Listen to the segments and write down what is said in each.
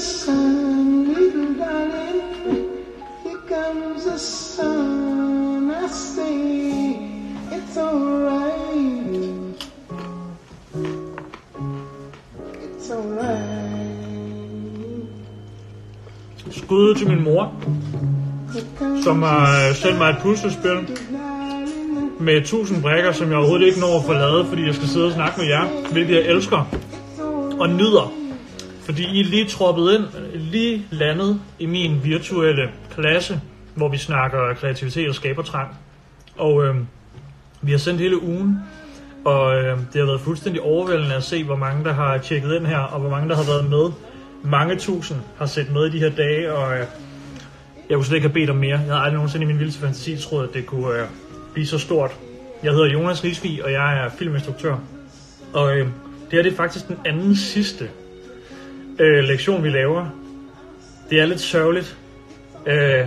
sun, little darling. Here comes the sun. I say it's alright. It's alright. Skud til min mor, som øh, har sendt mig et puslespil med 1000 brækker, som jeg overhovedet ikke når at få lavet, fordi jeg skal sidde og snakke med jer, hvilket jeg elsker og nyder. Fordi I er lige troppet ind, lige landet i min virtuelle klasse, hvor vi snakker kreativitet og skabertrang. Og øh, vi har sendt hele ugen, og øh, det har været fuldstændig overvældende at se, hvor mange der har tjekket ind her, og hvor mange der har været med. Mange tusind har set med i de her dage, og øh, jeg kunne slet ikke have bedt om mere. Jeg havde aldrig nogensinde i min vildeste fantasi troet, at det kunne øh, blive så stort. Jeg hedder Jonas Risvig, og jeg er filminstruktør. Og øh, det her det er faktisk den anden sidste øh, lektion, vi laver. Det er lidt sørgeligt. Øh,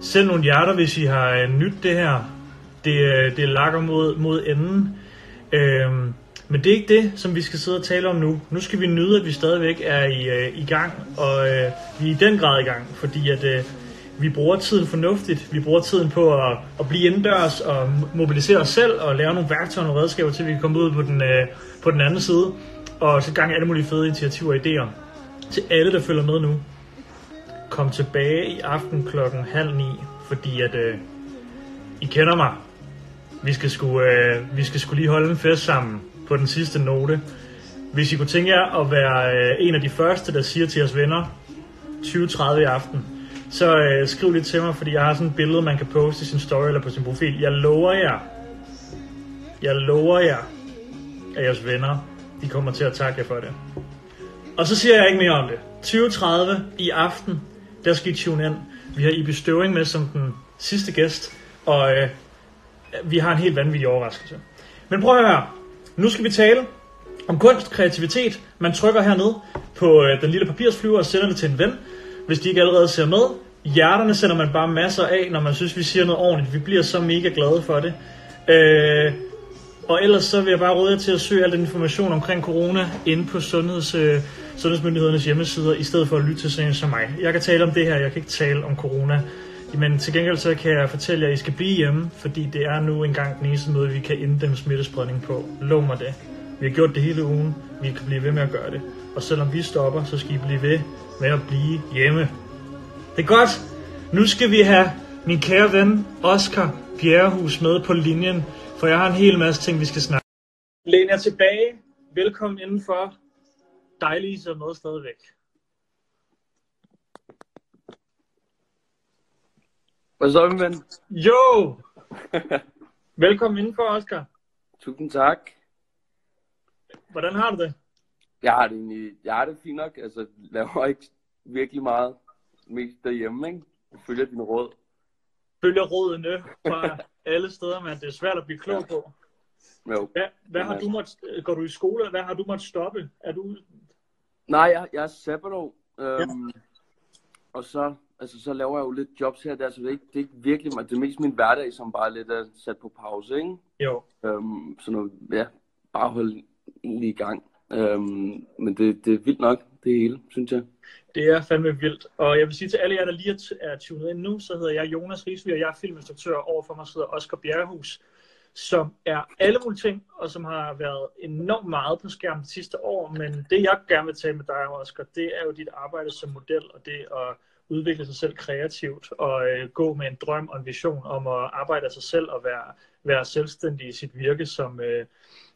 send nogle hjerter, hvis I har øh, nyt det her. Det, øh, det lakker mod, mod enden. Øh, men det er ikke det, som vi skal sidde og tale om nu. Nu skal vi nyde, at vi stadigvæk er i, øh, i gang, og øh, vi er i den grad i gang, fordi at øh, vi bruger tiden fornuftigt. Vi bruger tiden på at, at blive indendørs og mobilisere os selv og lave nogle værktøjer og redskaber, til vi kan komme ud på den, øh, på den anden side og sætte gang i alle mulige fede initiativer og idéer. Til alle, der følger med nu, kom tilbage i aften klokken halv ni, fordi at øh, I kender mig. Vi skal, sgu, øh, vi skal sgu lige holde en fest sammen på den sidste note. Hvis I kunne tænke jer at være øh, en af de første, der siger til jeres venner 20.30 i aften, så øh, skriv lige til mig, fordi jeg har sådan et billede, man kan poste i sin story eller på sin profil. Jeg lover jer, jeg lover jer, at jeres venner, de kommer til at takke jer for det. Og så siger jeg ikke mere om det. 20.30 i aften, der skal I tune ind. Vi har Ibi Støvring med som den sidste gæst, og øh, vi har en helt vanvittig overraskelse. Men prøv at høre, nu skal vi tale om kunst, kreativitet. Man trykker hernede på øh, den lille papirsflyver og sender det til en ven, hvis de ikke allerede ser med. Hjerterne sender man bare masser af, når man synes, vi siger noget ordentligt. Vi bliver så mega glade for det. Øh, og ellers så vil jeg bare råde jer til at søge al den information omkring corona inde på sundheds, øh, sundhedsmyndighedernes hjemmesider, i stedet for at lytte til sådan som mig. Jeg kan tale om det her, jeg kan ikke tale om corona. Men til gengæld så kan jeg fortælle jer, at I skal blive hjemme, fordi det er nu engang den eneste måde, vi kan inddæmme smittespredning på. Lov mig det. Vi har gjort det hele ugen. Vi kan blive ved med at gøre det. Og selvom vi stopper, så skal I blive ved med at blive hjemme. Det er godt. Nu skal vi have min kære ven Oscar Bjerrehus med på linjen, for jeg har en hel masse ting, vi skal snakke. Læn jer tilbage. Velkommen indenfor. Dejligt, I er med stadigvæk. Hvad så, min ven? Jo! Velkommen indenfor, Oscar. Tusind tak. Hvordan har du det? Jeg har det egentlig, jeg har det fint nok. Altså, laver ikke virkelig meget. Mest derhjemme, ikke? Jeg følger din råd. Følger rådene fra alle steder, men det er svært at blive klog på. Jo. Hvad, hvad har du måttet, går du i skole, hvad har du måttet stoppe? Er du, Nej, jeg, jeg er sabbatår. Øhm, ja. Og så, altså, så laver jeg jo lidt jobs her og der, så det er ikke, det er ikke virkelig, det er mest min hverdag, som bare lidt er sat på pause, ikke? jo, Øhm, så nu, ja, bare holde egentlig i gang. Øhm, men det, det er vildt nok, det hele, synes jeg. det er fandme vildt. Og jeg vil sige til alle jer, der lige er- tunet ind nu, så hedder jeg Jonas Risby, og jeg er filminstruktør. Overfor mig sidder Oscar Bjerrehus, som er alle mulige ting, og som har været enormt meget på skærmen de sidste år. Men det, jeg gerne vil tale med dig om, Oscar, det er jo dit arbejde som model, og det at udvikle sig selv kreativt, og øh, gå med en drøm og en vision om at arbejde af sig selv og være, være selvstændig i sit virke som, øh,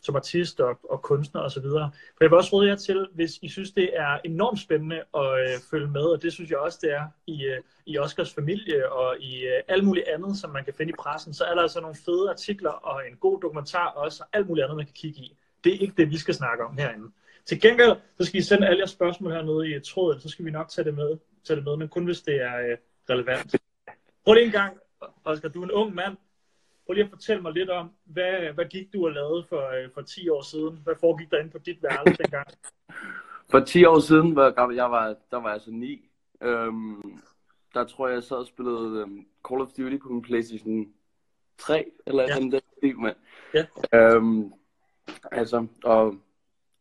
som artist og, og kunstner osv. For jeg vil også råde jer til, hvis I synes, det er enormt spændende at øh, følge med, og det synes jeg også, det er i, øh, i Oscars familie og i øh, alt muligt andet, som man kan finde i pressen, så er der altså nogle fede artikler og en god dokumentar også, og alt muligt andet, man kan kigge i. Det er ikke det, vi skal snakke om herinde. Til gengæld, så skal I sende alle jeres spørgsmål hernede i tråden, så skal vi nok tage det med, tage det med men kun hvis det er øh, relevant. Prøv lige en gang, Oscar, du er en ung mand. Prøv lige at fortælle mig lidt om, hvad, hvad gik du og lavede for, øh, for 10 år siden? Hvad foregik der inde på dit værelse dengang? For 10 år siden, hvor gammel jeg var, der var jeg så 9. Øhm, der tror jeg, jeg sad og spillede øhm, Call of Duty på min Playstation 3, eller Ja. den der stil med. Ja. Øhm, altså, og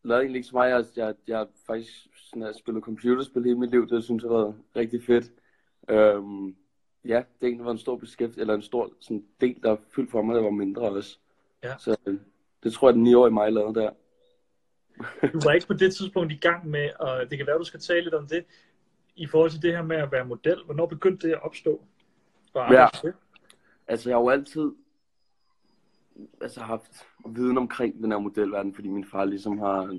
lavede egentlig ikke så meget. Jeg, jeg, jeg faktisk sådan, jeg spillet computerspil hele mit liv. Det synes jeg har været rigtig fedt. Øhm, ja, det egentlig været en stor beskæft, eller en stor sådan, del, der er fyldt for mig, der var mindre også. Ja. Så øh, det tror jeg, den 9-årige mig lavede der. Du var ikke på det tidspunkt i gang med, og det kan være, du skal tale lidt om det, i forhold til det her med at være model. Hvornår begyndte det at opstå? Og Ja. det? Altså, jeg har jo altid altså, haft viden omkring den her modelverden, fordi min far ligesom har...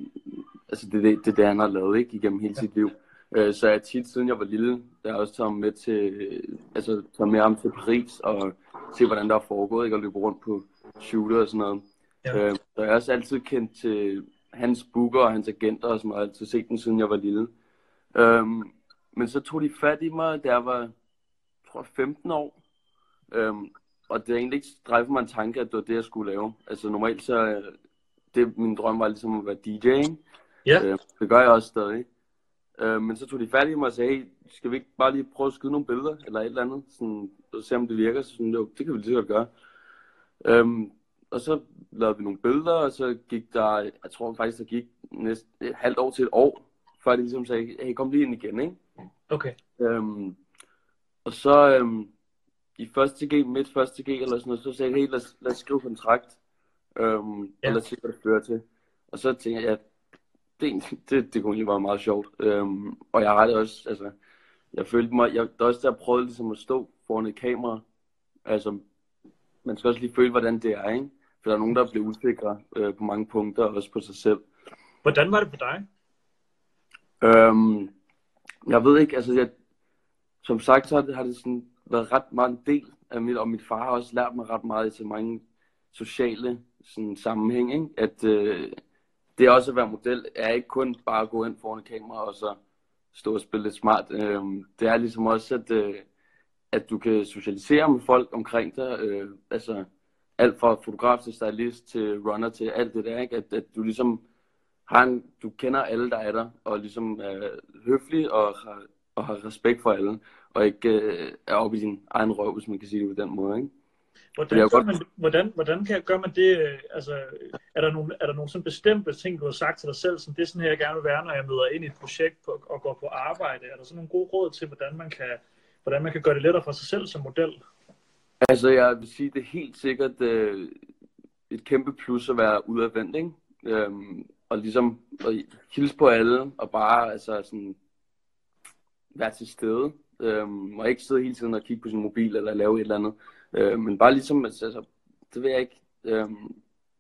Altså, det er det, det, det, han har lavet, ikke? Igennem hele sit liv. Øh, Så jeg tit, siden jeg var lille, der har også taget med til... Altså, taget med ham til Paris og se, hvordan der er foregået, ikke? Og løbe rundt på shooter og sådan noget. Ja. Øh, Så jeg har også altid kendt til hans booker og hans agenter og sådan noget. Jeg har altid set den, siden jeg var lille. Øhm, men så tog de fat i mig, da jeg var, tror, 15 år. Øhm, og det er egentlig ikke drevet mig en tanke, at det var det, jeg skulle lave. Altså normalt så, øh, det min drøm var ligesom at være DJ, ikke? Ja. Øh, det gør jeg også stadig. Øh, men så tog de fat i mig og sagde, hey, skal vi ikke bare lige prøve at skyde nogle billeder, eller et eller andet, sådan, og se om det virker, så sådan, det kan vi lige så godt gøre. Øhm, og så lavede vi nogle billeder, og så gik der, jeg tror faktisk, der gik næsten et halvt år til et år, før de ligesom sagde, hey, kom lige ind igen, ikke? Okay. Øhm, og så øhm, i første G, midt første G eller sådan noget, så sagde jeg, hey, lad, lad os skrive kontrakt. Øhm, Ja. Og lad os se, hvad det fører til. Og så tænkte jeg, ja, det, det, det kunne egentlig være meget sjovt. Øhm, og jeg har det også, altså, jeg følte mig, jeg, det er også der, jeg prøvede ligesom at stå foran et kamera. Altså, man skal også lige føle, hvordan det er, ikke? For der er nogen, der bliver usikre øh, på mange punkter, også på sig selv. Hvordan var det for dig? Øhm, jeg ved ikke, altså jeg, som sagt, så har det, har det sådan været ret meget en del af mit, og mit far har også lært mig ret meget til mange sociale sådan, sammenhæng, ikke? at øh, det også at være model er ikke kun bare at gå ind foran et kamera og så stå og spille lidt smart. Øh, det er ligesom også, at, øh, at du kan socialisere med folk omkring dig, øh, altså alt fra fotograf til stylist til runner til alt det der, ikke? At, at du ligesom har en, du kender alle, der er der, og ligesom er høflig og har, og har respekt for alle, og ikke øh, er oppe i din egen røv, hvis man kan sige det på den måde, ikke? Hvordan, gør godt. man, hvordan, hvordan kan, gør man det? øh, Altså, er der nogle, er der nogle sådan bestemte ting, du har sagt til dig selv, som det er sådan her, jeg gerne vil være, når jeg møder ind i et projekt på, og går på arbejde? Er der sådan nogle gode råd til, hvordan man kan, hvordan man kan gøre det lettere for sig selv som model? Altså, jeg vil sige, det er helt sikkert øh, et kæmpe plus at være udadvendt, ikke? Øhm, og ligesom at hilse på alle, og bare altså, sådan, være til stede. Øhm, og ikke sidde hele tiden og kigge på sin mobil, eller lave et eller andet. Øh, men bare ligesom, altså, altså, det ved jeg ikke, øhm,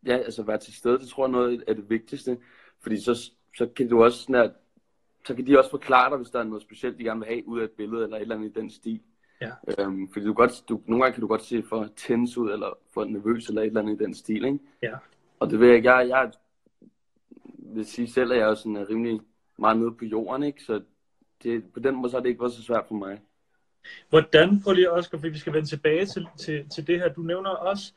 ja, altså være til stede, det tror jeg er noget af det vigtigste. Fordi så, så kan du også sådan så kan de også forklare dig, hvis der er noget specielt, de gerne vil have ud af et billede, eller et eller andet i den stil. Ja. Øhm, fordi du godt, du, nogle gange kan du godt se for tense ud, eller for nervøs, eller et eller andet i den stil, ikke? Ja. Og det ved jeg jeg, jeg vil sige selv, at jeg er sådan er rimelig meget nede på jorden, ikke? Så det, på den måde så har det ikke været så svært for mig. Hvordan, prøv lige Oscar, fordi vi skal vende tilbage til, til, til det her. Du nævner også,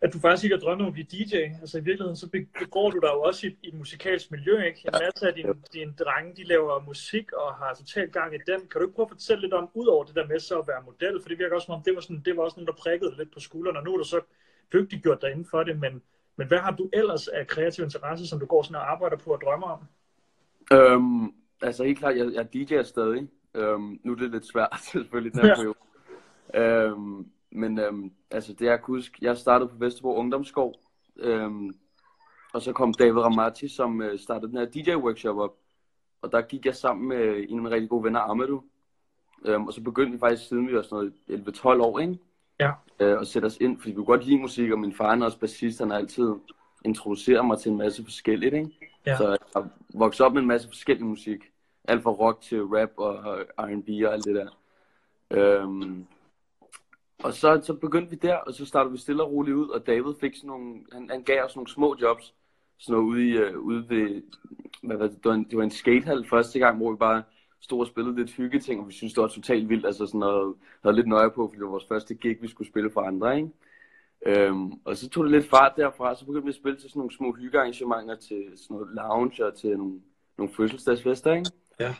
at du faktisk ikke har drømt om at blive DJ. Altså i virkeligheden, så begår du dig jo også i, i et musikalsk miljø, ikke? En masse af dine, dine drenge, de laver musik og har totalt gang i den. Kan du ikke prøve at fortælle lidt om, udover det der med så at være model, for det virker også som om, det var, sådan, det var også nogen, der prikkede lidt på skuldrene, og nu er du så dygtig gjort dig inden for det, men, men hvad har du ellers af kreativ interesse, som du går sådan og arbejder på og drømmer om? Øhm, altså helt klart, jeg, jeg DJ'er stadig. Øhm, nu er det lidt svært selvfølgelig, den her Ja. periode. Øhm, men øhm, altså det jeg kan huske, jeg startede på Vesterbro Ungdomsskov, øhm, og så kom David Ramati, som øh, startede den her DJ-workshop op. Og der gik jeg sammen med en af mine rigtig gode venner, Amadou. Øhm, og så begyndte vi faktisk, siden vi var sådan noget 11-12 år, ikke? Ja. Øh, og sætte os ind, fordi vi kunne godt lide musik, og min far han er også bassist, han har altid introduceret mig til en masse forskelligt, ikke? Ja. Så jeg har vokset op med en masse forskellig musik. Alt fra rock til rap og R&B og alt det der. Øhm, og så, så begyndte vi der, og så startede vi stille og roligt ud, og David fik sådan nogle, han, han gav os nogle små jobs, sådan noget ude, i, uh, ude ved, hvad var det, det var, en, det var en skatehal første gang, hvor vi bare stod og spillede lidt hyggeting, og vi synes det var totalt vildt, altså sådan noget, havde lidt nøje på, fordi det var vores første gig, vi skulle spille for andre, ikke? Øhm, og så tog det lidt fart derfra, så begyndte vi at spille til sådan nogle små hyggearrangementer, til sådan noget lounge og til nogle, nogle fødselsdagsfester, ikke? Ja.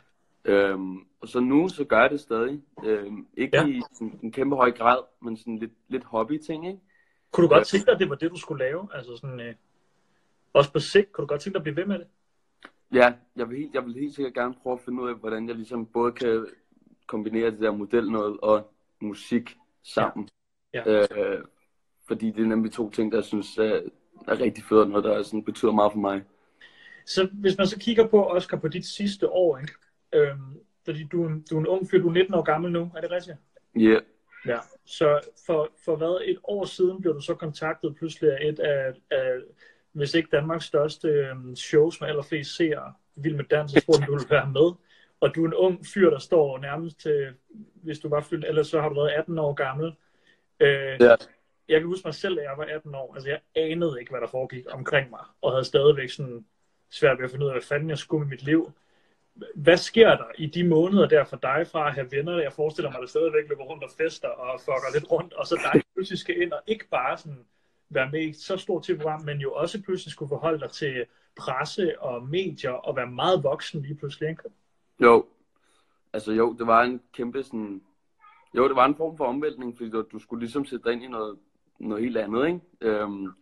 Øhm, og så nu, så gør jeg det stadig. Øhm, ikke Ja. ja. i sådan, en kæmpe høj grad, men sådan lidt, lidt hobby-ting, ikke? Kunne du godt Ja. tænke dig, at det var det, du skulle lave? Altså sådan, øh, også på sigt, kunne du godt tænke dig at blive ved med det? Ja, jeg vil, helt, jeg vil helt sikkert gerne prøve at finde ud af, hvordan jeg ligesom både kan kombinere det der model noget og musik sammen. Ja. Øh, fordi det er nemlig to ting, der jeg synes er, er rigtig fedt, og noget, der sådan, betyder meget for mig. Så hvis man så kigger på, Oscar, på dit sidste år, ikke? Øhm, fordi du, er en- du er en ung fyr, du er 19 år gammel nu, er det rigtigt? Ja, yeah. Ja. Så for, for hvad, et år siden blev du så kontaktet pludselig af et af, af hvis ikke Danmarks største øhm, shows med allerflest seere, Vild med Dans, så spurgte du ville være med. Og du er en ung fyr, der står nærmest til, hvis du var fyldt, eller så har du været 18 år gammel. Øh, ja jeg kan huske mig selv, da jeg var 18 år. Altså, jeg anede ikke, hvad der foregik omkring mig, og havde stadigvæk sådan svært ved at finde ud af, hvad fanden jeg skulle med mit liv. Hvad sker der i de måneder der for dig fra at have venner? Jeg forestiller mig, at der stadigvæk løber rundt og fester og fucker lidt rundt, og så dig pludselig skal ind og ikke bare sådan være med i så stort til program, men jo også pludselig skulle forholde dig til presse og medier og være meget voksen lige pludselig. Ikke? Jo, altså jo, det var en kæmpe sådan... Jo, det var en form for omvæltning, fordi du, du skulle ligesom sætte dig ind i noget, noget helt andet, ikke? Øhm,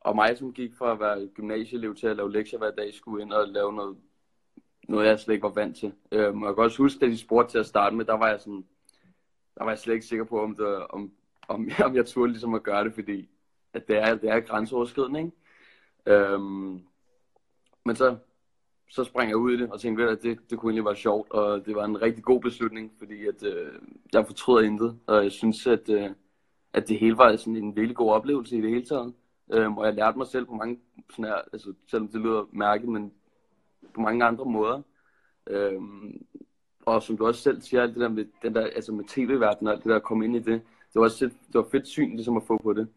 og mig, som gik fra at være gymnasieelev til at lave lektier hver dag, skulle ind og lave noget, noget jeg slet ikke var vant til. Øhm, og jeg kan også huske, da de spurgte til at starte med, der var jeg sådan... Der var jeg slet ikke sikker på, om, det, om, om, om jeg turde ligesom at gøre det, fordi at det er, det er grænseoverskridende, ikke? Øhm, men så, så sprang jeg ud i det og tænkte, at det, det kunne egentlig være sjovt, og det var en rigtig god beslutning, fordi at, øh, jeg fortryder intet, og jeg synes, at, øh, at det hele var sådan en virkelig god oplevelse i det hele taget. Øhm, og jeg lærte mig selv på mange, sådan her, altså, selvom det lyder mærkeligt, men på mange andre måder. Øhm, og som du også selv siger, alt det der med, den der, altså med tv-verdenen og alt det der at komme ind i det, det var også et, det var fedt syn ligesom at få på det.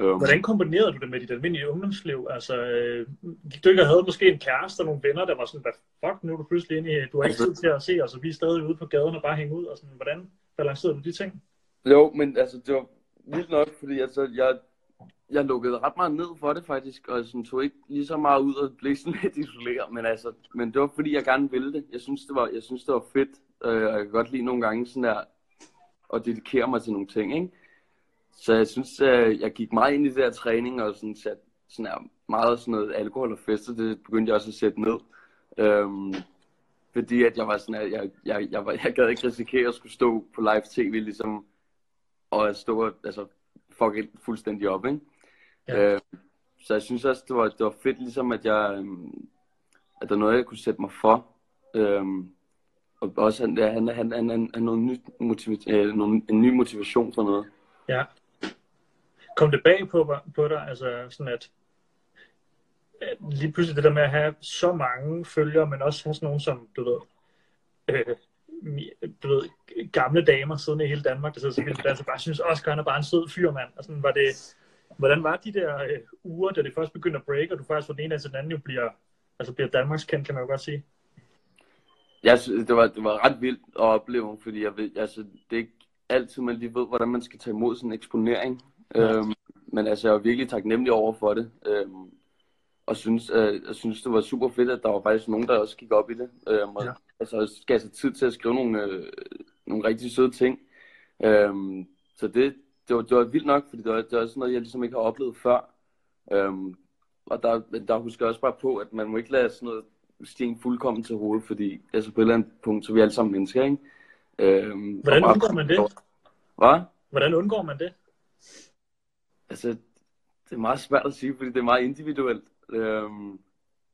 Øhm, Hvordan kombinerede du det med dit almindelige ungdomsliv? Altså, øh, gik du ikke og havde måske en kæreste og nogle venner, der var sådan, hvad fuck, nu er du pludselig inde i, du har ikke tid til at se os, og vi er stadig ude på gaden og bare hænge ud, og sådan, hvordan balancerede du de ting? Jo, men altså, det var vildt nok, fordi altså, jeg, jeg lukkede ret meget ned for det faktisk, og sådan, tog ikke lige så meget ud og blev sådan lidt isoleret, men altså, men det var fordi, jeg gerne ville det. Jeg synes, det var, jeg synes, det var fedt, øh, og jeg kan godt lide nogle gange sådan der, at dedikere mig til nogle ting, ikke? Så jeg synes, øh, jeg gik meget ind i det der træning, og sådan, sat, sådan her, meget sådan noget alkohol og fester, det begyndte jeg også at sætte ned. Øhm, fordi at jeg var sådan, at jeg, jeg, jeg, var, jeg gad ikke risikere at skulle stå på live tv, ligesom, og stå og, altså, fuck it fuldstændig op, ikke? Ja. Øh, så jeg synes også, det var, det var fedt, ligesom at jeg, øhm, at der er noget, jeg kunne sætte mig for. Øhm, og også, han, han, han, han, han, han noget nyt motiva- øh, nogle, en ny motivation for noget. Ja. Kom det bag på, på dig, altså sådan at, at lige pludselig det der med at have så mange følgere, men også have sådan nogen som, du ved, øh, du ved, gamle damer siddende i hele Danmark, der sidder så vildt altså bare synes, Oscar han er bare en sød fyr, mand. Og sådan, var det, hvordan var de der øh, uger, da det først begyndte at break, og du faktisk fra den ene til den anden jo bliver, altså bliver Danmarks kendt, kan man jo godt sige. Jeg synes, det var, det var ret vildt at opleve, fordi jeg ved, altså, det er ikke altid, man lige ved, hvordan man skal tage imod sådan en eksponering. Ja. Øhm, men altså, jeg var virkelig taknemmelig over for det. Øhm, og synes, øh, jeg synes, det var super fedt, at der var faktisk nogen, der også gik op i det. Øhm, og Ja. Altså, gav sig tid til at skrive nogle, øh, nogle rigtig søde ting. Øhm, så det, det, var, det var vildt nok, fordi det var, det var sådan noget, jeg ligesom ikke har oplevet før. Øhm, og der, der husker jeg også bare på, at man må ikke lade sådan noget sten fuldkommen til hovedet, fordi altså på et eller andet punkt, så er vi alle sammen mennesker, ikke? Øhm, Hvordan bare- undgår man det? Hvad? Hvordan undgår man det? Altså, det er meget svært at sige, fordi det er meget individuelt. Øhm,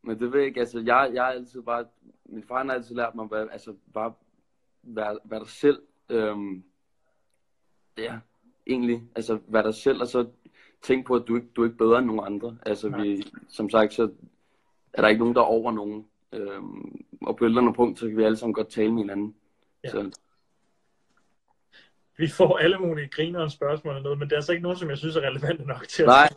men det ved jeg ikke, altså, jeg, jeg er altid bare, min far har altid lært mig, være, altså, bare være, være dig selv. Øhm, ja, egentlig, altså, være dig selv, og så tænk på, at du ikke, du er ikke bedre end nogen andre. Altså, Nej. vi, som sagt, så er der ikke nogen, der er over nogen. Øhm, og på et eller andet punkt, så kan vi alle sammen godt tale med hinanden. Ja. Så, Vi får alle mulige griner og spørgsmål og noget, men det er altså ikke nogen, som jeg synes er relevante nok til at Nej.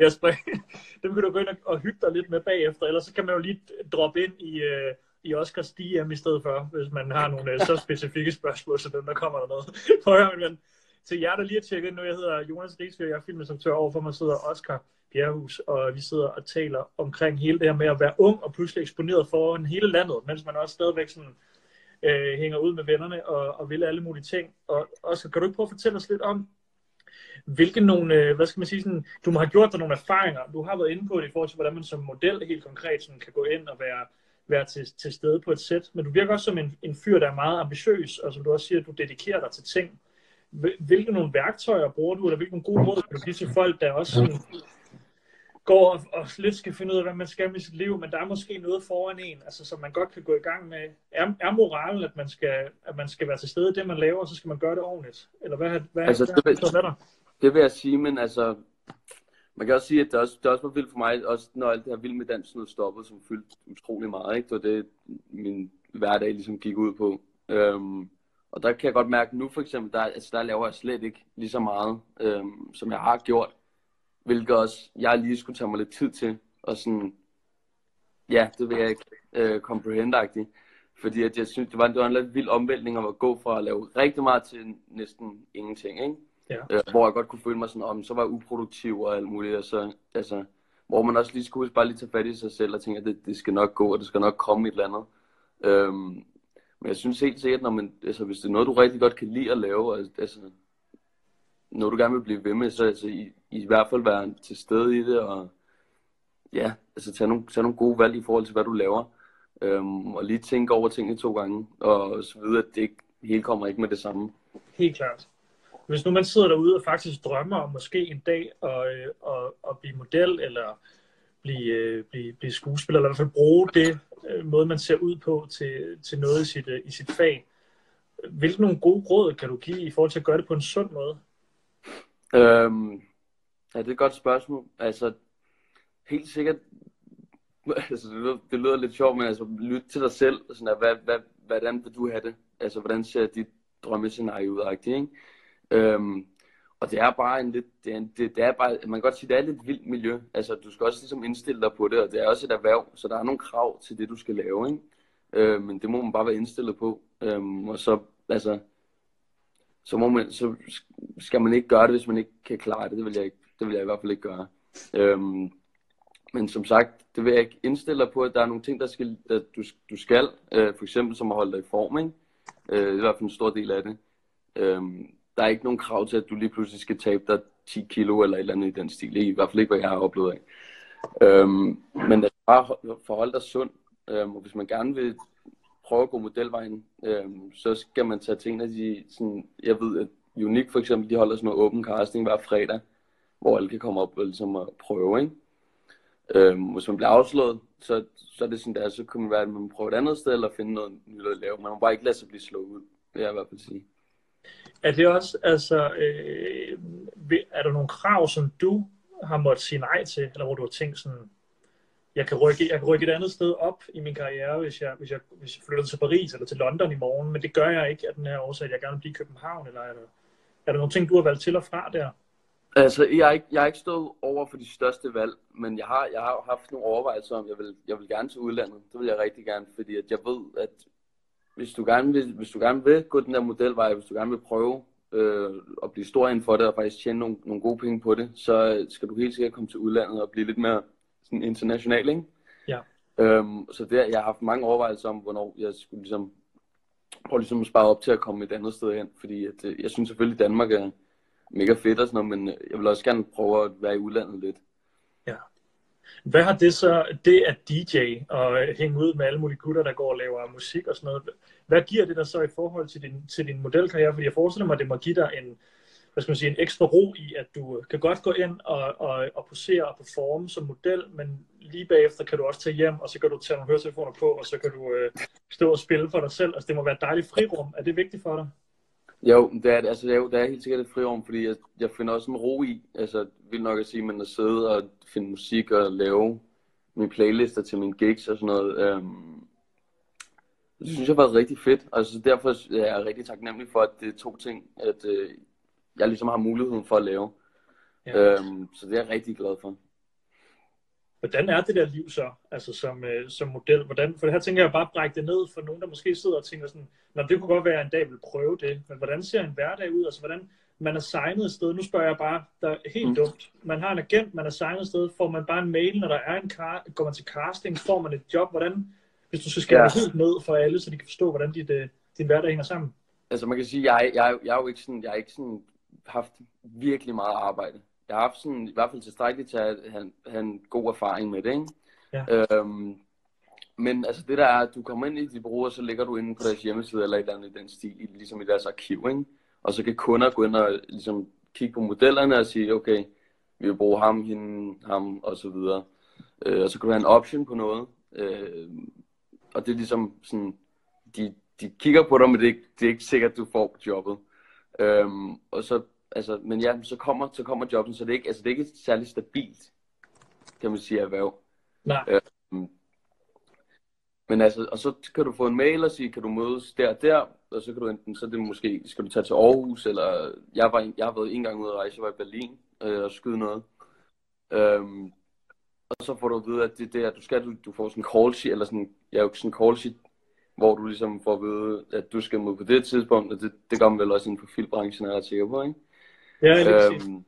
jeg springer. Dem kan du gå ind og- og hygge dig lidt med bagefter, ellers så kan man jo lige droppe ind i, øh, i Oscars DM i stedet for, hvis man har nogle øh, så specifikke spørgsmål, så dem der kommer der noget. Prøv at høre, min ven. Til jer, der lige har tjekket nu, jeg hedder Jonas Rigsfjør, jeg er filminstruktør over for mig sidder Oscar Bjerrehus, og vi sidder og taler omkring hele det her med at være ung og pludselig eksponeret foran hele landet, mens man også stadigvæk sådan, øh, hænger ud med vennerne og, og vil alle mulige ting. Og Oscar, kan du ikke prøve at fortælle os lidt om, hvilke nogle, øh, hvad skal man sige, sådan, du må have gjort dig nogle erfaringer, du har været inde på det i forhold til, hvordan man som model helt konkret sådan, kan gå ind og være, være til, til stede på et sæt, men du virker også som en, en fyr, der er meget ambitiøs, og som du også siger, du dedikerer dig til ting. Hvilke nogle værktøjer bruger du, eller hvilke nogle gode råd kan du give til folk, der også sådan, går og, og lidt skal finde ud af, hvad man skal med sit liv, men der er måske noget foran en, altså, som man godt kan gå i gang med. Er, er moralen, at man, skal, at man skal være til stede i det, man laver, og så skal man gøre det ordentligt? Eller hvad, hvad, altså, hvad, det, vil, hvad, hvad det vil jeg sige, men altså, man kan også sige, at det også, det også var vildt for mig, også når alt det her vild med dans noget stoppede, som fyldte utrolig meget. Ikke? Det var det, min hverdag ligesom gik ud på. Øhm, og der kan jeg godt mærke, nu for eksempel, der, altså, der laver jeg slet ikke lige så meget, øhm, som jeg har gjort. Hvilket også, jeg lige skulle tage mig lidt tid til. Og sådan, ja, det vil jeg ikke øh, comprehend -agtigt. Fordi at jeg synes, det var, det var en lidt vild omvæltning at gå fra at lave rigtig meget til næsten ingenting. Ikke? Ja. Øh, hvor jeg godt kunne føle mig sådan, om så var jeg uproduktiv og alt muligt. Og så, altså, hvor man også lige skulle huske bare lige tage fat i sig selv og tænke, at det, det skal nok gå, og det skal nok komme et eller andet. Øhm, men jeg synes helt sikkert, når man, altså, hvis det er noget, du rigtig godt kan lide at lave, altså, noget du gerne vil blive ved med, så altså, i, i hvert fald være til stede i det, og ja, altså tage nogle, tage nogle gode valg i forhold til, hvad du laver. Øhm, og lige tænke over tingene to gange, og så videre, at det ikke, hele kommer ikke med det samme. Helt klart. Hvis nu man sidder derude og faktisk drømmer om måske en dag at, at, at, at blive model, eller blive, øh, blive, blive skuespiller, eller i hvert fald bruge det øh, måde, man ser ud på til, til noget i sit, øh, i sit fag. Hvilke nogle gode råd kan du give i forhold til at gøre det på en sund måde? Øhm, ja, det er et godt spørgsmål. Altså, helt sikkert, altså, det, lyder, det lyder lidt sjovt, men altså, lyt til dig selv. Sådan at, hvad, hvad, hvordan vil du have det? Altså, hvordan ser dit drømmescenarie ud? Ikke? Øhm, og det er bare en lidt, det er, det, det er bare, man kan godt sige, det er et lidt vildt miljø. Altså, du skal også ligesom indstille dig på det, og det er også et erhverv, så der er nogle krav til det, du skal lave, ikke? Øh, men det må man bare være indstillet på. Øhm, og så, altså, så, må man, så skal man ikke gøre det, hvis man ikke kan klare det. Det vil jeg, ikke, det vil jeg i hvert fald ikke gøre. Øhm, men som sagt, det vil jeg ikke indstille dig på, at der er nogle ting, der skal, der du, du skal. Øh, for eksempel som at holde dig i form, ikke? Øh, det er i hvert fald en stor del af det. Øhm, der er ikke nogen krav til, at du lige pludselig skal tabe dig 10 kilo eller et eller andet i den stil. I hvert fald ikke, hvad jeg har oplevet af. Øhm, men er bare forholde dig sund. Øhm, og hvis man gerne vil prøve at gå modelvejen, øh, så skal man tage til en af de, sådan, jeg ved, at Unik for eksempel, de holder sådan noget åben casting hver fredag, hvor alle kan komme op og ligesom at prøve, ikke? Øhm, hvis man bliver afslået, så, så er det sådan der, så kunne man være, at man prøver et andet sted, eller finde noget nyt at lave. Man må bare ikke lade sig blive slået ud, det er jeg i hvert fald sige. Er det også, altså, øh, er der nogle krav, som du har måttet sige nej til, eller hvor du har tænkt sådan, jeg kan rykke, jeg kan rykke et andet sted op i min karriere, hvis jeg, hvis jeg, hvis jeg flytter til Paris eller til London i morgen, men det gør jeg ikke af den her årsag, at jeg gerne vil blive i København, eller er der, er der nogle ting, du har valgt til og fra der? Altså, jeg har, ikke, jeg er ikke stået over for de største valg, men jeg har, jeg har haft nogle overvejelser om, jeg vil, jeg vil gerne til udlandet. Det vil jeg rigtig gerne, fordi at jeg ved, at hvis du gerne vil, hvis du gerne vil gå den der modelvej, hvis du gerne vil prøve øh, at blive stor inden for det og faktisk tjene nogle, nogle gode penge på det, så skal du helt sikkert komme til udlandet og blive lidt mere sådan international, ikke? Ja. Øhm, så der, jeg har haft mange overvejelser om, hvornår jeg skulle ligesom prøve ligesom at spare op til at komme et andet sted hen, fordi at, øh, jeg synes selvfølgelig, at Danmark er mega fedt og sådan noget, men jeg vil også gerne prøve at være i udlandet lidt. Ja. Hvad har det så, det at DJ og hænge ud med alle mulige gutter, der går og laver musik og sådan noget, hvad giver det der så i forhold til din, til din modelkarriere? Fordi jeg forestiller mig, at det må give dig en, hvad skal man sige, en ekstra ro i, at du øh, kan godt gå ind og, og, og posere og performe som model, men lige bagefter kan du også tage hjem, og så kan du tage nogle høretelefoner på, og så kan du øh, stå og spille for dig selv. Altså det må være et dejligt frirum. Er det vigtigt for dig? Jo, det er, altså, jo, det er helt sikkert et frirum, fordi jeg, jeg finder også en ro i, altså vil nok at sige, men at sidde og finde musik og lave mine playlister til mine gigs og sådan noget. Øhm, det synes jeg var rigtig fedt, altså derfor er jeg rigtig taknemmelig for, at det er to ting, at øh, jeg ligesom har muligheden for at lave. Ja. Øhm, så det er jeg rigtig glad for. Hvordan er det der liv så, altså som, øh, som model? Hvordan, for det her tænker jeg bare brække det ned for nogen, der måske sidder og tænker sådan, Nå, det kunne godt være, at en dag vil prøve det, men hvordan ser en hverdag ud? Altså hvordan man er signet et sted, nu spørger jeg bare, der er helt mm. dumt. Man har en agent, man er signet et sted, får man bare en mail, når der er en car, går man til casting, får man et job, hvordan, hvis du skal skære ja. helt ned for alle, så de kan forstå, hvordan dit, øh, din hverdag hænger sammen? Altså man kan sige, jeg, jeg, jeg er jo ikke sådan, jeg er ikke sådan haft virkelig meget arbejde. Jeg har haft sådan, i hvert fald tilstrækkeligt til at have, have en god erfaring med det, ikke? Ja. Øhm, men altså det der er, at du kommer ind i dit bureau, og så ligger du inde på deres hjemmeside eller et eller andet i den stil, ligesom i deres arkiv, ikke? Og så kan kunder gå ind og ligesom kigge på modellerne og sige, okay, vi vil bruge ham, hende, ham og så videre. Øh, og så kan du have en option på noget. Øh, og det er ligesom sådan, de, de kigger på dig, men det er, ikke, det er ikke sikkert, du får jobbet. Øhm, og så, altså, men ja, så kommer, så kommer jobben, så det er ikke, altså, det er ikke et særligt stabilt, kan man sige, erhverv. Nej. Men altså, og så kan du få en mail og sige, kan du mødes der og der, og så kan du enten, så det måske, skal du tage til Aarhus, eller jeg, var, jeg har været en gang ude at rejse, jeg var i Berlin øh, og skyde noget. Øhm, og så får du at vide, at det er der, du skal, du, du får sådan en call sheet, eller sådan, ja, jo sådan en call sheet, hvor du ligesom får at vide, at du skal mod på det tidspunkt, og det, det gør man vel også inden for filmbranchen, er jeg ret sikker på, ikke? Ja, lige. Øhm,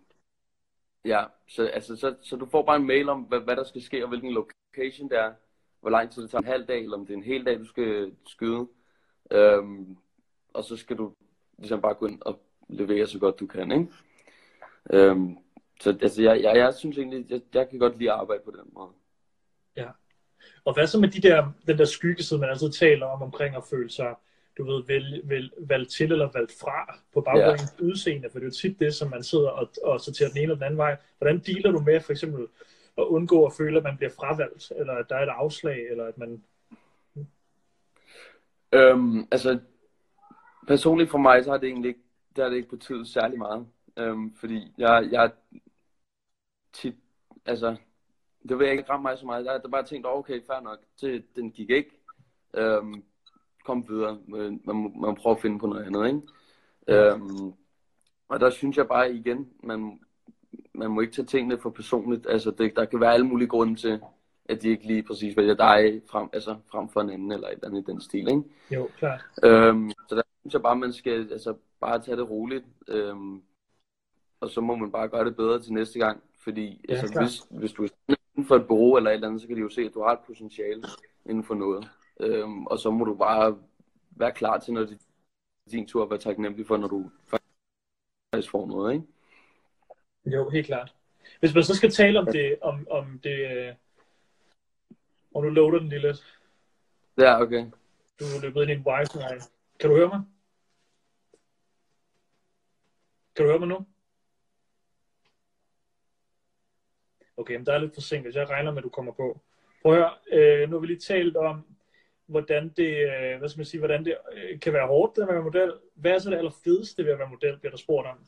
ja, så, altså, så, så du får bare en mail om, hvad, hvad der skal ske, og hvilken location det er, hvor lang tid det tager en halv dag, eller om det er en hel dag, du skal skyde. Øhm, og så skal du ligesom bare gå ind og levere så godt du kan, ikke? Øhm, så altså, jeg, jeg, jeg synes egentlig, jeg, jeg kan godt lide at arbejde på den måde. Og hvad så med de der, den der skyggeside, man altid taler om, omkring at føle sig, du ved, vel, vel, valgt til eller valgt fra på baggrund af ja. udseende, for det er jo tit det, som man sidder og, og sorterer den ene eller den anden vej. Hvordan dealer du med for eksempel at undgå at føle, at man bliver fravalgt, eller at der er et afslag, eller at man... Øhm, altså, personligt for mig, så har det egentlig ikke, der er det ikke betydet særlig meget. Øhm, fordi jeg, jeg tit, altså, det vil jeg ikke ramme mig så meget. Jeg har bare tænkt, okay, fair nok, det, den gik ikke. Øhm, kom videre, man, man må prøve at finde på noget andet, ikke? Øhm, og der synes jeg bare igen, man, man må ikke tage tingene for personligt. Altså, det, der kan være alle mulige grunde til, at de ikke lige præcis vælger dig frem, altså, frem for en anden eller et eller andet i den stil, ikke? Jo, klart. Øhm, så der synes jeg bare, man skal altså, bare tage det roligt. Øhm, og så må man bare gøre det bedre til næste gang. Fordi Ja, altså, hvis, hvis du er inden for et bureau eller et eller andet, så kan de jo se, at du har et potentiale inden for noget. Øhm, og så må du bare være klar til, når det er din tur at være taknemmelig for, når du faktisk får noget. Ikke? Jo, helt klart. Hvis man så skal tale om det, om, om det, øh, og nu loader den lige lidt. Ja, okay. Du er løbet ind i en wifi Kan du høre mig? Kan du høre mig nu? Okay, men der er lidt forsinket. Jeg regner med, at du kommer på. Prøv at høre, øh, nu har vi lige talt om, hvordan det, øh, hvad skal man sige, hvordan det øh, kan være hårdt at være model. Hvad er så det allerfedeste ved at være model, bliver der spurgt om?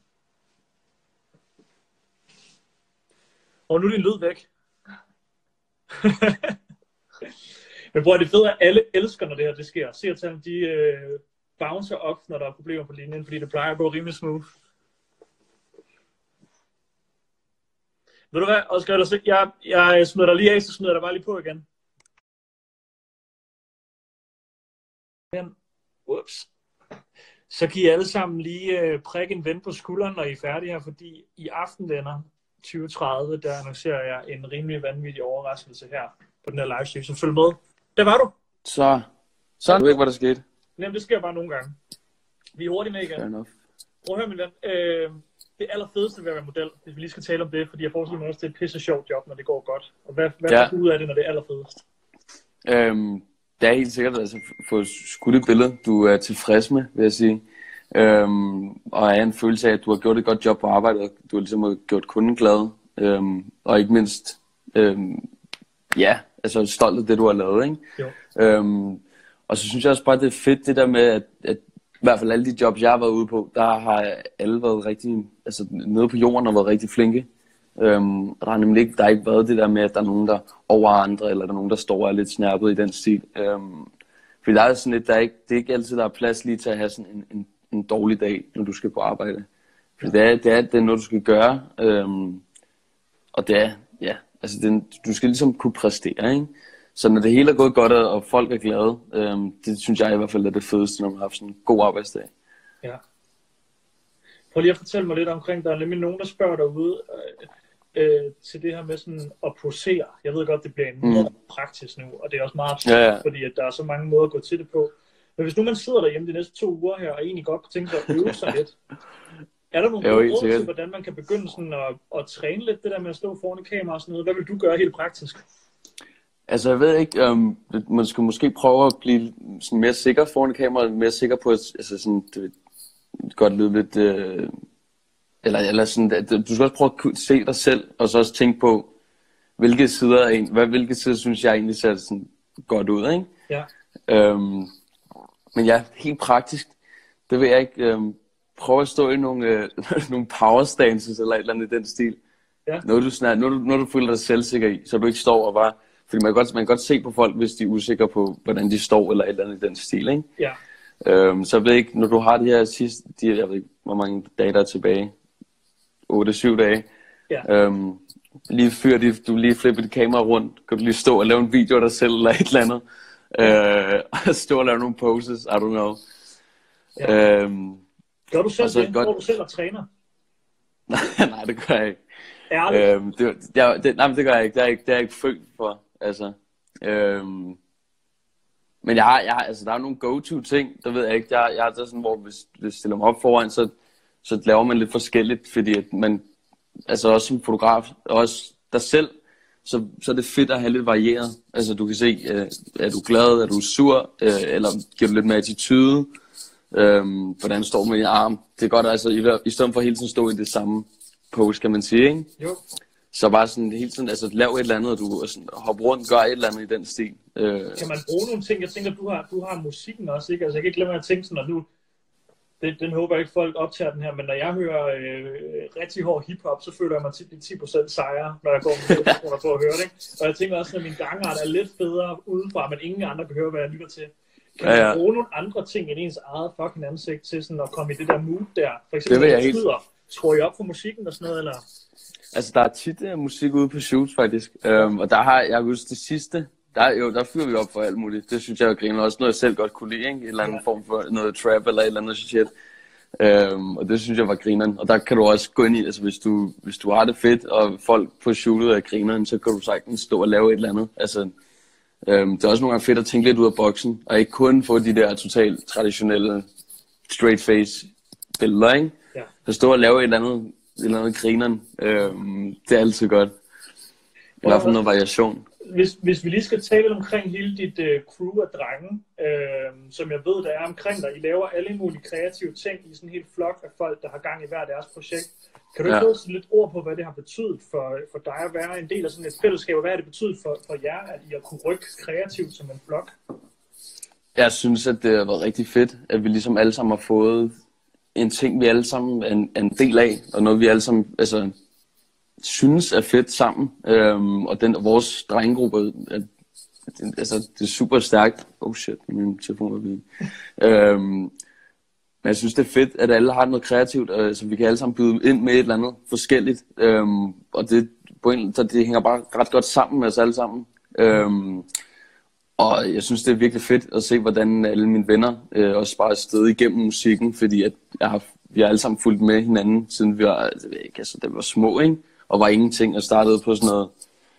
Og nu er din lyd væk. Men bror, det fedt, at alle elsker, når det her det sker. Se at tage de øh, bouncer op, når der er problemer på linjen, fordi det plejer at gå rimelig smooth. Ved du hvad, Oscar, jeg, jeg smider dig lige af, så smider jeg dig bare lige på igen. Men, Ups. Så kan I alle sammen lige øh, prikke en ven på skulderen, når I er færdige her, fordi i aften, venner, 2030, der annoncerer jeg en rimelig vanvittig overraskelse her på den her livestream, så følg med. Der var du. Så, så du ikke, hvad der skete. Jamen, det sker bare nogle gange. Vi er hurtigt med igen. Fair enough. Prøv at høre, min ven. Øh, det allerfedeste ved at være model, hvis vi lige skal tale om det, fordi jeg forestiller mig også, det er et pisse sjovt job, når det går godt. Og hvad, hvad ja. får du ud af det, når det er allerfedest? Øhm, det er helt sikkert altså få skudt et billede, du er tilfreds med, vil jeg sige. Øhm, og er en følelse af, at du har gjort et godt job på arbejdet, du har ligesom gjort kunden glad. Øhm, og ikke mindst, øhm, ja, altså stolt af det, du har lavet, ikke? Jo. Øhm, og så synes jeg også bare, det er fedt det der med, at, at i hvert fald alle de jobs, jeg har været ude på, der har alle været rigtig, altså nede på jorden og været rigtig flinke. Øhm, og der har nemlig ikke, der har ikke været det der med, at der er nogen, der over andre, eller der er nogen, der står og er lidt snærpet i den stil. Øhm, fordi der er sådan lidt, der er ikke, det er ikke altid, der er plads lige til at have sådan en, en, en dårlig dag, når du skal på arbejde. Fordi det er, det er, det er noget, du skal gøre. Øhm, og det er, ja, altså det, du skal ligesom kunne præstere, ikke? Så når det hele er gået godt, og folk er glade, øhm, det synes jeg i hvert fald er det fedeste, når man har haft sådan en god arbejdsdag. Ja. Prøv lige at fortælle mig lidt omkring, der er nemlig nogen, der spørger derude øh, øh, til det her med sådan at posere. Jeg ved godt, det bliver en Mm. mm. praksis nu, og det er også meget abstrakt, Ja, ja. fordi at der er så mange måder at gå til det på. Men hvis nu man sidder derhjemme de næste to uger her, og egentlig godt kunne tænke sig at øve sig lidt, Er der nogle råd til, hvordan man kan begynde sådan at, at træne lidt det der med at stå foran et kamera og sådan noget? Hvad vil du gøre helt praktisk? Altså, jeg ved ikke, um, man skulle måske prøve at blive sådan mere sikker foran kameraet, mere sikker på, at altså sådan, det godt lyde lidt, øh, eller, eller sådan, at du skal også prøve at se dig selv, og så også tænke på, hvilke sider, er en, hvad, hvilke sider synes jeg egentlig ser sådan godt ud, ikke? Ja. Øhm, men ja, helt praktisk, det vil jeg ikke øhm, prøve at stå i nogle, øh, nogle power stances eller et eller andet i den stil. Ja. Noget, du, sådan, noget, du, noget, du føler dig selvsikker i, så du ikke står og bare... Fordi man kan, godt, man kan godt se på folk, hvis de er usikre på, hvordan de står, eller et eller andet i den stil, ikke? Ja. Øhm, så jeg ved ikke, når du har de her sidste, de, her- jeg ved ikke, hvor mange dage der er tilbage, 8-7 dage, Ja. øhm, lige fyr de, du lige flipper dit kamera rundt, kan du lige stå og lave en video af dig selv, eller et eller andet, øh, og stå og lave nogle poses, I don't know. Ja. Øhm, Gør du selv Og så det? godt- Går du selv og træner? nej, det gør jeg ikke. Ærligt? Øhm, det, jeg, det, nej, men det gør jeg ikke. Det er jeg ikke, det er jeg ikke født for. Altså, øhm, men jeg har, jeg har, altså, der er nogle go-to ting, der ved jeg ikke. Jeg, jeg er sådan, hvor hvis, hvis jeg stiller mig op foran, så, så laver man lidt forskelligt, fordi at man, altså også som fotograf, og også dig selv, så, så er det fedt at have lidt varieret. Altså du kan se, øh, er du glad, er du sur, øh, eller giver du lidt mere attitude, øh, hvordan står du med din arm. Det er godt altså, i, i stedet for hele tiden stå i det samme pose, kan man sige, ikke? Jo. Så bare sådan hele tiden, altså lav et eller andet, og du og sådan, hop rundt, gør et eller andet i den stil. Øh, Kan man bruge nogle ting? Jeg tænker, du har, du har musikken også, ikke? Altså, jeg kan ikke glemme at tænke sådan, at nu, den, den håber jeg ikke, folk optager den her, men når jeg hører øh, rigtig hård hiphop, så føler jeg mig tit 10% sejre, når jeg går med på at høre det. Ikke? Og jeg tænker også, at min gangart er lidt bedre udefra, men ingen andre høre, hvad jeg lytter til. Kan Ja, man ja. bruge nogle andre ting end ens eget fucking ansigt til sådan at komme i det der mood der? For eksempel, Det vil jeg man helt- skruer I op for musikken og sådan noget, eller? Altså, der er tit uh, musik ude på shoots, faktisk. Um, og der har jeg kan huske det sidste. Der, jo, der fyrer vi op for alt muligt. Det synes jeg er griner. Også noget, jeg selv godt kunne lide, ikke? En eller anden form for noget trap eller et eller andet shit. Um, og det synes jeg var grineren. Og der kan du også gå ind i, altså hvis du, hvis du har det fedt, og folk på shootet er grineren, så kan du sagtens stå og lave et eller andet. Altså, um, det er også nogle gange fedt at tænke lidt ud af boksen, og ikke kun få de der totalt traditionelle straight face billeder, ikke? Ja. Så stå og lave et eller andet, et eller andet grineren, øhm, det er altid godt. I hvert fald noget variation. Hvis, hvis vi lige skal tale omkring hele dit øh, crew af drenge, øh, som jeg ved, der er omkring dig. I laver alle mulige kreative ting i sådan en helt flok af folk, der har gang i hver deres projekt. Kan du ikke ja. sætte lidt ord på, hvad det har betydet for, for dig at være en del af sådan et fællesskab, og hvad har det betydet for, for jer, at I har kunne rykke kreativt som en flok? Jeg synes, at det har været rigtig fedt, at vi ligesom alle sammen har fået en ting, vi alle sammen er en, er en del af, og noget, vi alle sammen altså, synes er fedt sammen. Øhm, og den, vores drengegruppe, er, altså, det er super stærkt. Oh shit, min telefon var ved. øhm, men jeg synes, det er fedt, at alle har noget kreativt, øh, så vi kan alle sammen byde ind med et eller andet forskelligt. Øhm, og det, på en, så det hænger bare ret godt sammen med os alle sammen. Øhm, og jeg synes, det er virkelig fedt at se, hvordan alle mine venner øh, også bare er stedet igennem musikken, fordi at jeg har, vi har alle sammen fulgt med hinanden, siden vi var, jeg ved ikke, altså, da vi var små, ikke? Og var ingenting, og startede på sådan noget,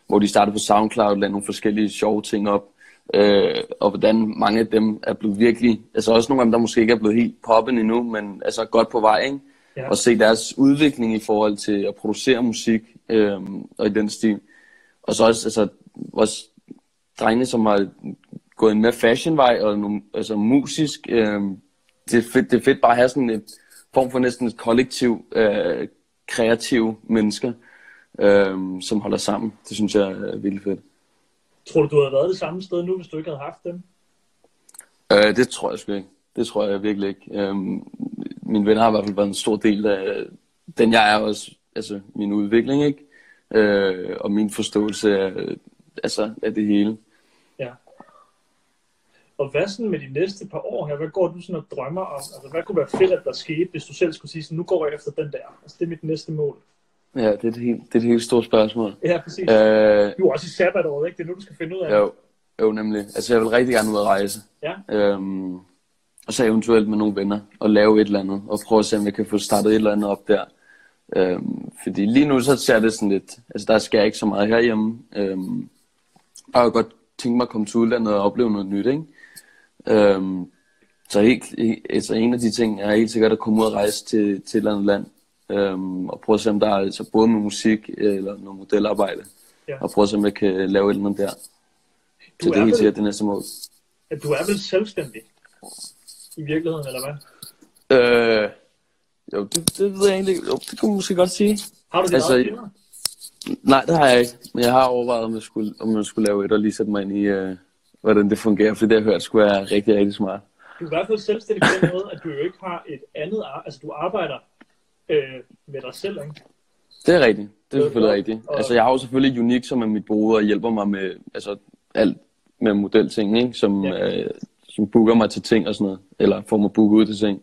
hvor de startede på SoundCloud, lavede nogle forskellige sjove ting op, øh, og hvordan mange af dem er blevet virkelig, altså også nogle af dem, der måske ikke er blevet helt poppen endnu, men altså godt på vej, ikke? Ja. og se deres udvikling i forhold til at producere musik, øh, og i den stil. Og så også, altså, vores drenge, som har gået en mere fashionvej og nogle, altså musisk. Øh, det, er fedt, det er fedt bare at have sådan et form for næsten et kollektiv øh, kreative mennesker, øh, som holder sammen. Det synes jeg er virkelig fedt. Tror du, du havde været det samme sted nu, hvis du ikke havde haft dem? Øh, det tror jeg sgu ikke. Det tror jeg virkelig ikke. Øh, mine venner har i hvert fald været en stor del af den, jeg er også, altså min udvikling, ikke? Øh, og min forståelse af, altså, af det hele. Ja. Og hvad sådan med de næste par år her? Hvad går du sådan og drømmer om? Altså, hvad kunne være fedt, at der skete, hvis du selv skulle sige sådan, nu går jeg efter den der. Altså, det er mit næste mål. Ja, det er et helt, det er et helt stort spørgsmål. Ja, præcis. Øh, Du er også i sabbatåret, ikke? Det er nu, du skal finde ud af det. Jo, jo nemlig. Altså jeg vil rigtig gerne ud at rejse. Ja. Øhm, og så eventuelt med nogle venner og lave et eller andet. Og prøve at se, om jeg kan få startet et eller andet op der. Øhm, fordi lige nu så ser det sådan lidt, altså der sker ikke så meget herhjemme. Øhm, og jeg godt tænke mig at komme til udlandet og opleve noget nyt, ikke? Øhm, så helt, altså en af de ting er helt sikkert at komme ud og rejse til, til et eller andet land. Øhm, og prøve at se, om der er altså både med musik eller noget modelarbejde. Ja. Og prøve at se, om jeg kan lave et eller andet der. Så det er helt sikkert det næste mål. At du er vel selvstændig i virkeligheden, eller hvad? Øh, jo, det, det ved jeg egentlig. Jo, det kunne man måske godt sige. Har du dit Altså, eget? Nej, det har jeg ikke. Men jeg har overvejet, om jeg skulle, om jeg skulle lave et og lige sætte mig ind i, øh, hvordan det fungerer. For det, jeg har hørt, skulle være rigtig, rigtig smart. Du er i hvert fald selvstændig på den måde, at du jo ikke har et andet ar- Altså, du arbejder øh, med dig selv, ikke? Det er rigtigt. Det er selvfølgelig rigtigt. Og- Altså, jeg har jo selvfølgelig Unique, som er mit bureau, og hjælper mig med altså, alt med modelting, ikke? Som, Ja. øh, som booker mig til ting og sådan noget. Eller får mig booket ud til ting.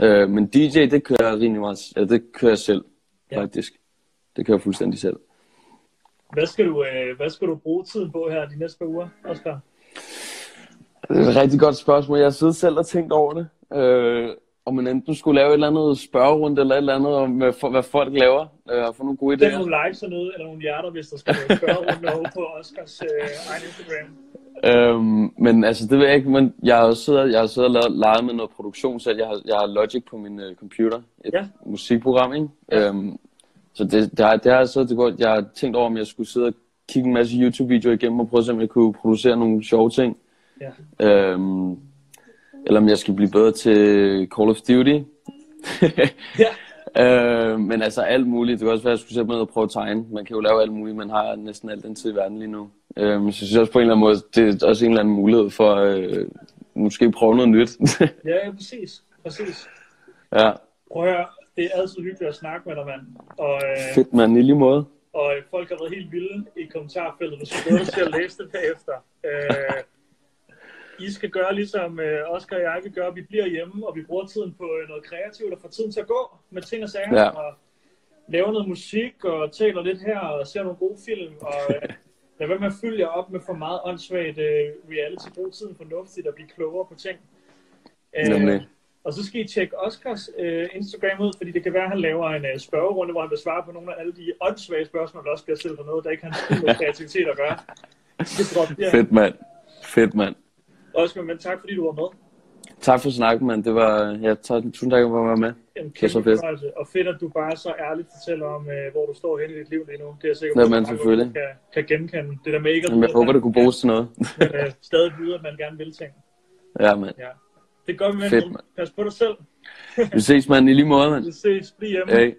Ja. Øh, men DJ, det kører jeg rimelig meget. Ja, det kører jeg selv, Ja. faktisk. Det kører jeg fuldstændig selv. Hvad skal, du, øh, hvad skal du bruge tiden på her de næste par uger, Oscar? Det er et rigtig godt spørgsmål. Jeg har siddet selv og tænkt over det. Øh, om man enten skulle lave et eller andet spørgerunde, eller et eller andet om, hvad, for, hvad folk laver. Øh, og få nogle gode idéer. nogle likes og noget, eller nogle hjerter, hvis der skal være spørge rundt over på Oscars øh, egen Instagram. Øhm, men altså, det ved jeg ikke, men jeg har siddet, jeg har siddet og lavet, leget med noget produktion selv. Jeg har, jeg har Logic på min uh, computer, et Ja. musikprogram, ikke? Øhm, så det, det, har, det har jeg siddet til godt. Jeg har tænkt over, om jeg skulle sidde og kigge en masse YouTube-videoer igennem og prøve at se, om jeg kunne producere nogle sjove ting. Ja. Øhm, eller om jeg skal blive bedre til Call of Duty. Ja. Øh, men altså alt muligt. Det kan også være, at jeg skulle sætte mig ned og prøve at tegne. Man kan jo lave alt muligt. Man har næsten alt den tid i verden lige nu. Øh, så jeg synes også på en eller anden måde, det er også en eller anden mulighed for øh, måske prøve noget nyt. Ja, ja, præcis. præcis. ja, Prøv at høre, det er altid hyggeligt at snakke med dig, mand. Og, øh, fedt mand, i lige måde. og øh, folk har været helt vilde i kommentarfeltet, hvis du dig til at læse det bagefter. Øh, I skal gøre ligesom øh, Oscar og jeg vil gøre. Vi bliver hjemme, og vi bruger tiden på øh, noget kreativt og får tiden til at gå med ting og sager. Ja. Og laver noget musik og taler lidt her og ser nogle gode film. Og øh, lad være med at fylde jer op med for meget åndssvagt øh, reality. Brug tiden fornuftigt og blive klogere på ting. Øh, Nemlig. og så skal I tjekke Oscars øh, Instagram ud, fordi det kan være, at han laver en øh, spørgerunde, hvor han vil svare på nogle af alle de åndssvage spørgsmål, der også bliver stillet for noget, der ikke har med kreativitet at gøre. Det tror jeg, Fedt mand. Fedt mand. Oscar, men tak fordi du var med. Tak for snakken, mand. Det var, ja, tak, tusind tak for at være med. En Det er så fedt. fornøjelse. Og fedt, at du bare så ærligt fortæller om, øh, hvor du står hen i dit liv lige nu. Det er jeg sikker på, Jamen, at selvfølgelig. Kan, kan genkende. Det der med ikke at Jamen, jeg håber, det kunne bruges til noget. man, øh, stadig vide, at man gerne vil ting. ja, mand. Ja. Det gør vi med. Fedt, mand. Pas på dig selv. Vi ses, mand. I lige måde, mand. Vi ses. Bliv hjemme. Hey.